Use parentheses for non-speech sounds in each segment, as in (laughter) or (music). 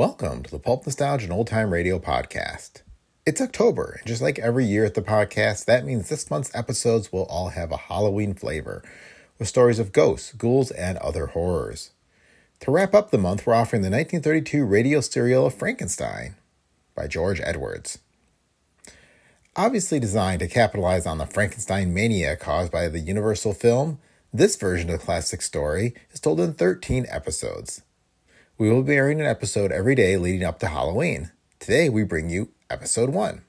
Welcome to the Pulp Nostalgia and Old Time Radio podcast. It's October, and just like every year at the podcast, that means this month's episodes will all have a Halloween flavor, with stories of ghosts, ghouls, and other horrors. To wrap up the month, we're offering the 1932 radio serial of Frankenstein by George Edwards. Obviously designed to capitalize on the Frankenstein mania caused by the Universal film, this version of the classic story is told in 13 episodes. We will be airing an episode every day leading up to Halloween. Today, we bring you episode 1.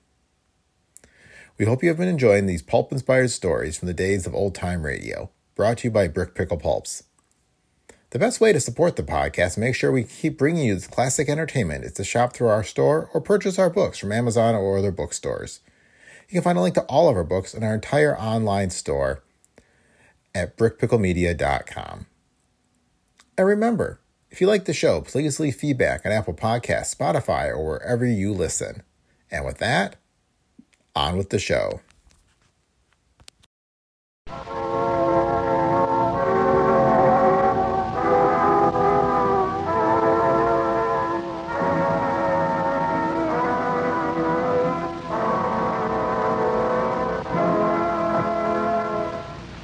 We hope you have been enjoying these pulp inspired stories from the days of old time radio, brought to you by Brick Pickle Pulps. The best way to support the podcast and make sure we keep bringing you this classic entertainment is to shop through our store or purchase our books from Amazon or other bookstores. You can find a link to all of our books in our entire online store at brickpicklemedia.com. And remember, if you like the show, please leave feedback on Apple Podcasts, Spotify, or wherever you listen. And with that, on with the show.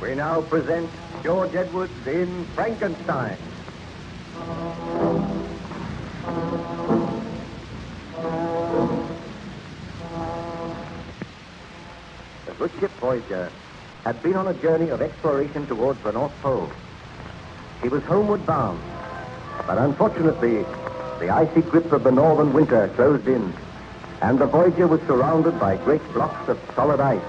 We now present George Edwards in Frankenstein. Ship Voyager had been on a journey of exploration towards the North Pole. She was homeward bound, but unfortunately, the icy grip of the northern winter closed in, and the Voyager was surrounded by great blocks of solid ice.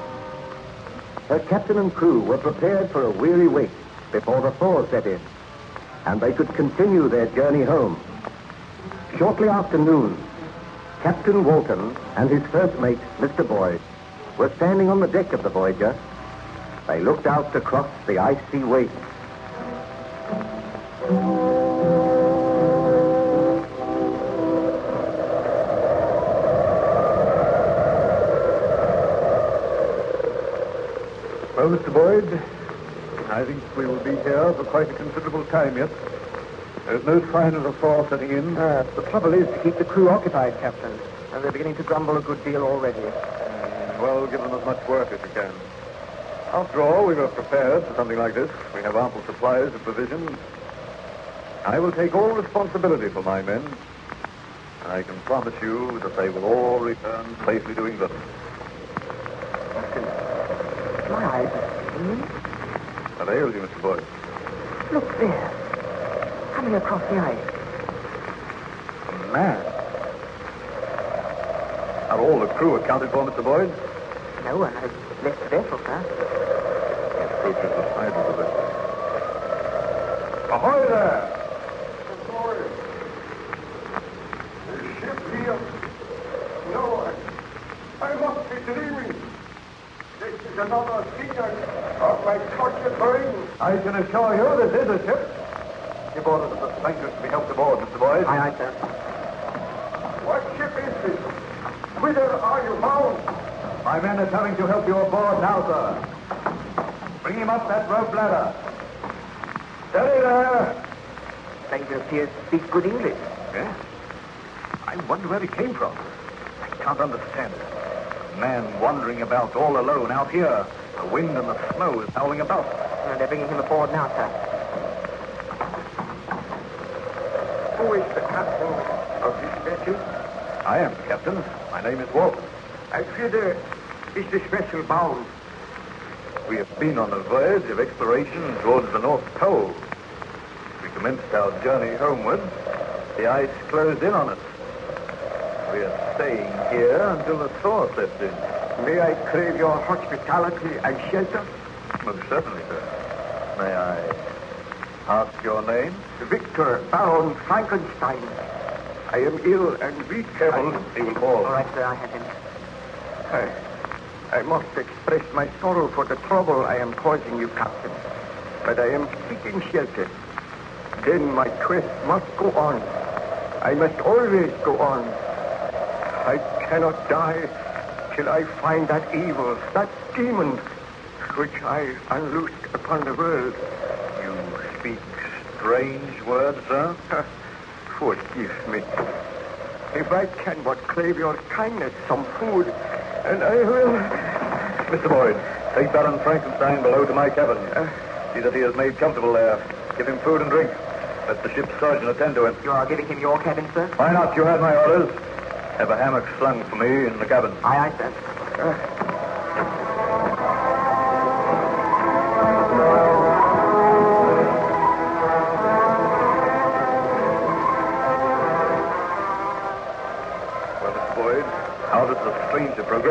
Her captain and crew were prepared for a weary wait before the thaw set in, and they could continue their journey home. Shortly after noon, Captain Walton and his first mate, Mr. Boyd, were standing on the deck of the Voyager. They looked out across the icy waste. Well, Mr. Boyd, I think we will be here for quite a considerable time yet. There's no sign of the thaw setting in. Uh, the trouble is to keep the crew occupied, Captain. And they're beginning to grumble a good deal already. Well, give them as much work as you can. After all, we were prepared for something like this. We have ample supplies of provisions. I will take all responsibility for my men. And I can promise you that they will all return safely to England. My eyes are. What ails you, Mr. Boyd? Look there. Coming across the ice. A man. Are all the crew accounted for, Mr. Boyd? No one has left the vessel, sir. Approaches the side of the vessel. Ahoy there! The ship here. No, I, I must be dreaming. This is another season of my tortured brain. I can assure you this is a ship. Give orders to the strangers to be helped aboard, Mr. Boyd. Aye, aye, sir. What ship is this? Whither are you bound? My men are coming to help you aboard now, sir. Bring him up that rope ladder. Steady there. Stranger appears to speak good English. Yes? I wonder where he came from. I can't understand it. A man wandering about all alone out here. The wind and the snow is howling about. Uh, they're bringing him aboard now, sir. Who is the captain of this vessel? I am the captain. My name is Walton. I fear is this vessel bound? We have been on a voyage of exploration towards the North Pole. We commenced our journey homeward. The ice closed in on us. We are staying here until the thaw sets in. May I crave your hospitality and shelter? Most certainly, sir. May I ask your name? Victor Baron Frankenstein. I am ill and weak. Careful, he will fall. All right, sir, I have him. I, I must express my sorrow for the trouble I am causing you, Captain. But I am seeking shelter. Then my quest must go on. I must always go on. I cannot die till I find that evil, that demon, which I unloosed upon the world. You speak strange words, sir. Forgive me. If I can but crave your kindness, some food, and I will. Mr. Boyd, take Baron Frankenstein below to my cabin. Uh. See that he is made comfortable there. Give him food and drink. Let the ship's surgeon attend to him. You are giving him your cabin, sir? Why not? You have my orders. Have a hammock slung for me in the cabin. Aye, aye, sir. Uh.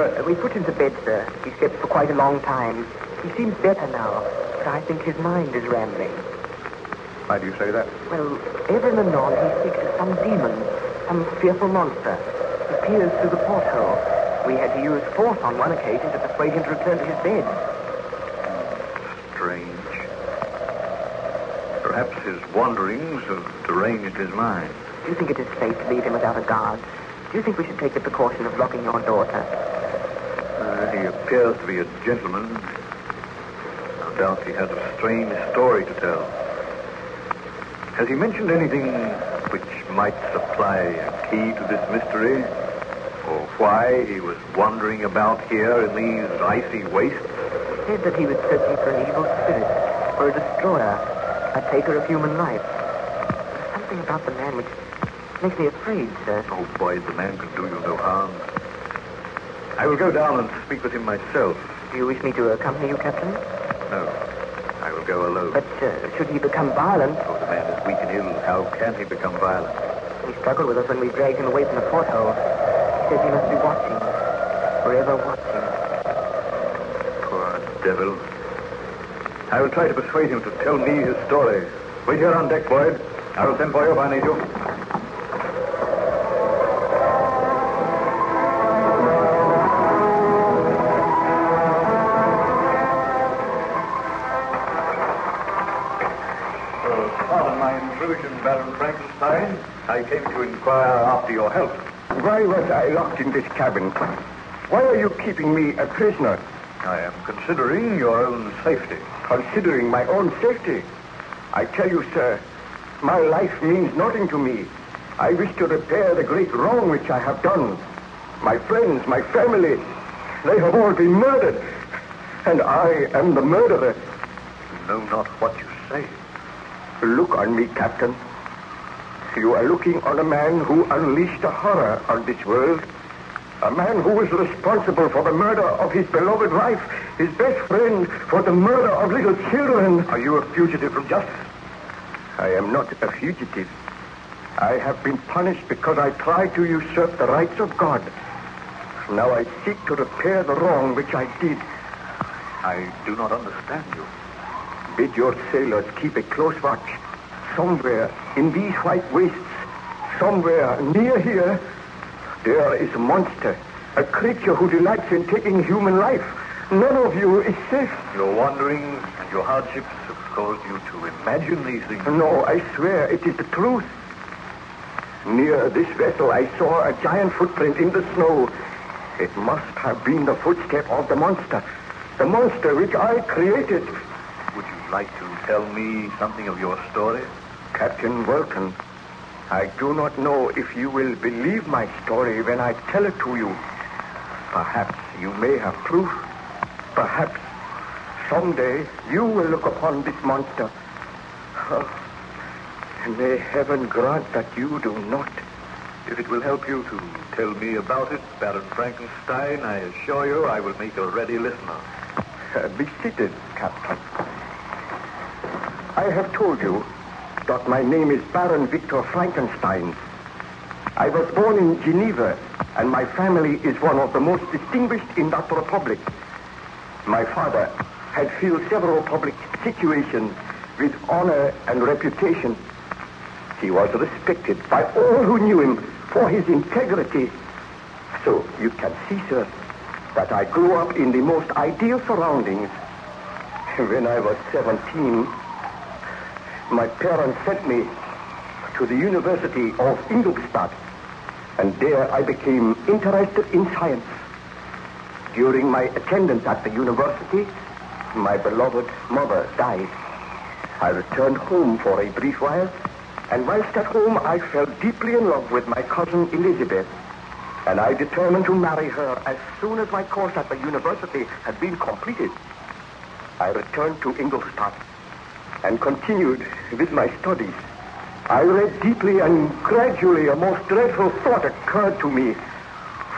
Uh, We put him to bed, sir. He slept for quite a long time. He seems better now, but I think his mind is rambling. Why do you say that? Well, ever and anon he speaks of some demon, some fearful monster. He peers through the porthole. We had to use force on one occasion to persuade him to return to his bed. Strange. Perhaps his wanderings have deranged his mind. Do you think it is safe to leave him without a guard? Do you think we should take the precaution of locking your daughter? Uh, he appears to be a gentleman. No doubt he has a strange story to tell. Has he mentioned anything which might supply a key to this mystery? Or why he was wandering about here in these icy wastes? He said that he was searching for an evil spirit, for a destroyer, a taker of human life. There's something about the man which makes me afraid, sir. Oh, boy, the man can do you no harm. I will go down and speak with him myself. Do you wish me to accompany you, Captain? No, I will go alone. But uh, should he become violent, Oh, the man is weak and ill. How can he become violent? he struggled with us when we dragged him away from the porthole. He says he must be watching, forever watching. Poor devil. I will try to persuade him to tell me his story. Wait here on deck, Boyd. I will send for you if I need you. Intrusion, Baron Frankenstein. I came to inquire after your health. Why was I locked in this cabin? Why are you keeping me a prisoner? I am considering your own safety. Considering my own safety. I tell you, sir, my life means nothing to me. I wish to repair the great wrong which I have done. My friends, my family, they have all been murdered. And I am the murderer. You know not what you say. Look on me, Captain. You are looking on a man who unleashed a horror on this world. A man who was responsible for the murder of his beloved wife, his best friend, for the murder of little children. Are you a fugitive from justice? I am not a fugitive. I have been punished because I tried to usurp the rights of God. Now I seek to repair the wrong which I did. I do not understand you. Bid your sailors keep a close watch. Somewhere in these white wastes, somewhere near here, there is a monster, a creature who delights in taking human life. None of you is safe. Your wanderings and your hardships have caused you to imagine these things. No, I swear it is the truth. Near this vessel, I saw a giant footprint in the snow. It must have been the footstep of the monster. The monster which I created. Like to tell me something of your story? Captain Walton, I do not know if you will believe my story when I tell it to you. Perhaps you may have proof. Perhaps someday you will look upon this monster. Oh, may heaven grant that you do not. If it will help you to tell me about it, Baron Frankenstein, I assure you I will make a ready listener. Uh, be seated, Captain. I have told you that my name is Baron Victor Frankenstein. I was born in Geneva, and my family is one of the most distinguished in that republic. My father had filled several public situations with honor and reputation. He was respected by all who knew him for his integrity. So you can see, sir, that I grew up in the most ideal surroundings. (laughs) When I was 17, my parents sent me to the University of Ingolstadt, and there I became interested in science. During my attendance at the university, my beloved mother died. I returned home for a brief while, And whilst at home, I fell deeply in love with my cousin Elizabeth. And I determined to marry her as soon as my course at the university had been completed. I returned to Ingolstadt and continued with my studies. I read deeply and gradually a most dreadful thought occurred to me.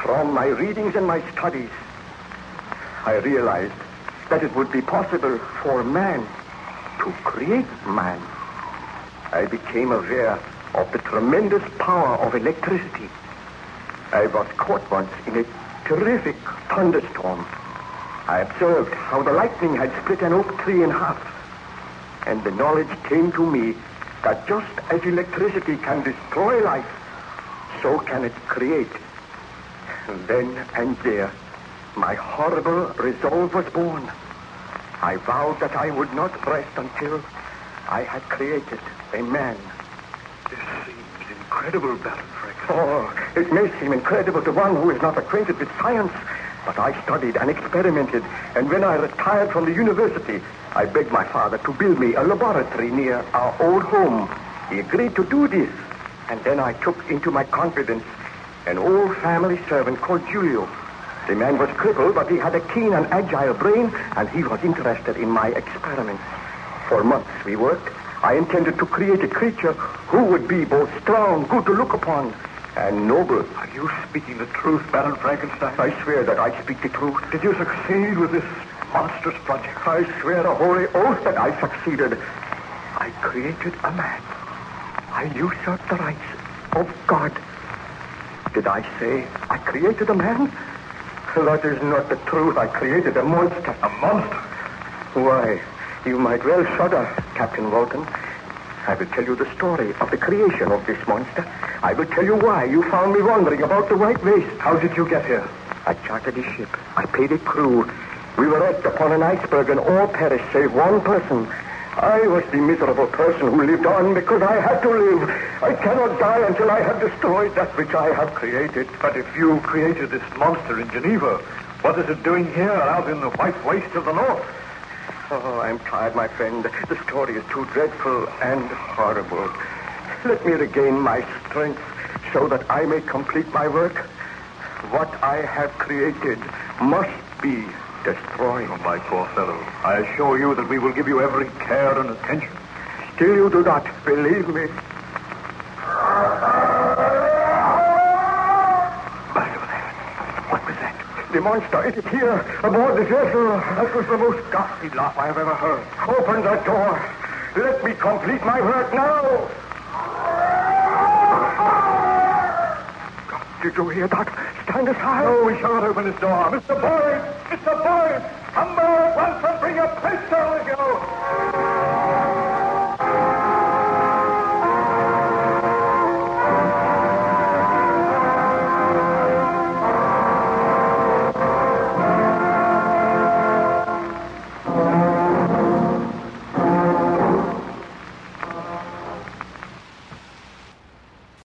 From my readings and my studies, I realized that it would be possible for man to create man. I became aware of the tremendous power of electricity. I was caught once in a terrific thunderstorm. I observed how the lightning had split an oak tree in half. And the knowledge came to me that just as electricity can destroy life, so can it create. Then and there, my horrible resolve was born. I vowed that I would not rest until I had created a man. This seems incredible, Baron Frank. Oh, it may seem incredible to one who is not acquainted with science, but I studied and experimented, and when I retired from the university, I begged my father to build me a laboratory near our old home. He agreed to do this, and then I took into my confidence an old family servant called Julio. The man was crippled, but he had a keen and agile brain, and he was interested in my experiments. For months we worked. I intended to create a creature who would be both strong, good to look upon, and noble. Are you speaking the truth, Baron Frankenstein? I swear that I speak the truth. Did you succeed with this monstrous project? I swear a holy oath that I succeeded. I created a man. I usurped the rights of God. Did I say I created a man? That is not the truth. I created a monster. A monster? Why, you might well shudder, Captain Walton. I will tell you the story of the creation of this monster. I will tell you why you found me wandering about the White Waste. How did you get here? I chartered a ship. I paid a crew. We were wrecked upon an iceberg and all perished save one person. I was the miserable person who lived on because I had to live. I cannot die until I have destroyed that which I have created. But if you created this monster in Geneva, what is it doing here out in the white waste of the north? Oh, I'm tired, my friend. The story is too dreadful and horrible. Let me regain my strength so that I may complete my work. What I have created must be destroyed. Oh, my poor fellow. I assure you that we will give you every care and attention. Still, you do not believe me. What was that? The monster, it is here, aboard the vessel. That was the most ghastly laugh I have ever heard. Open the door. Let me complete my work now. Did you hear that? Stand aside. No, we shall not open this door. Mr. Boyd! Mr. Boyd! Come back at once and bring a pistol with you!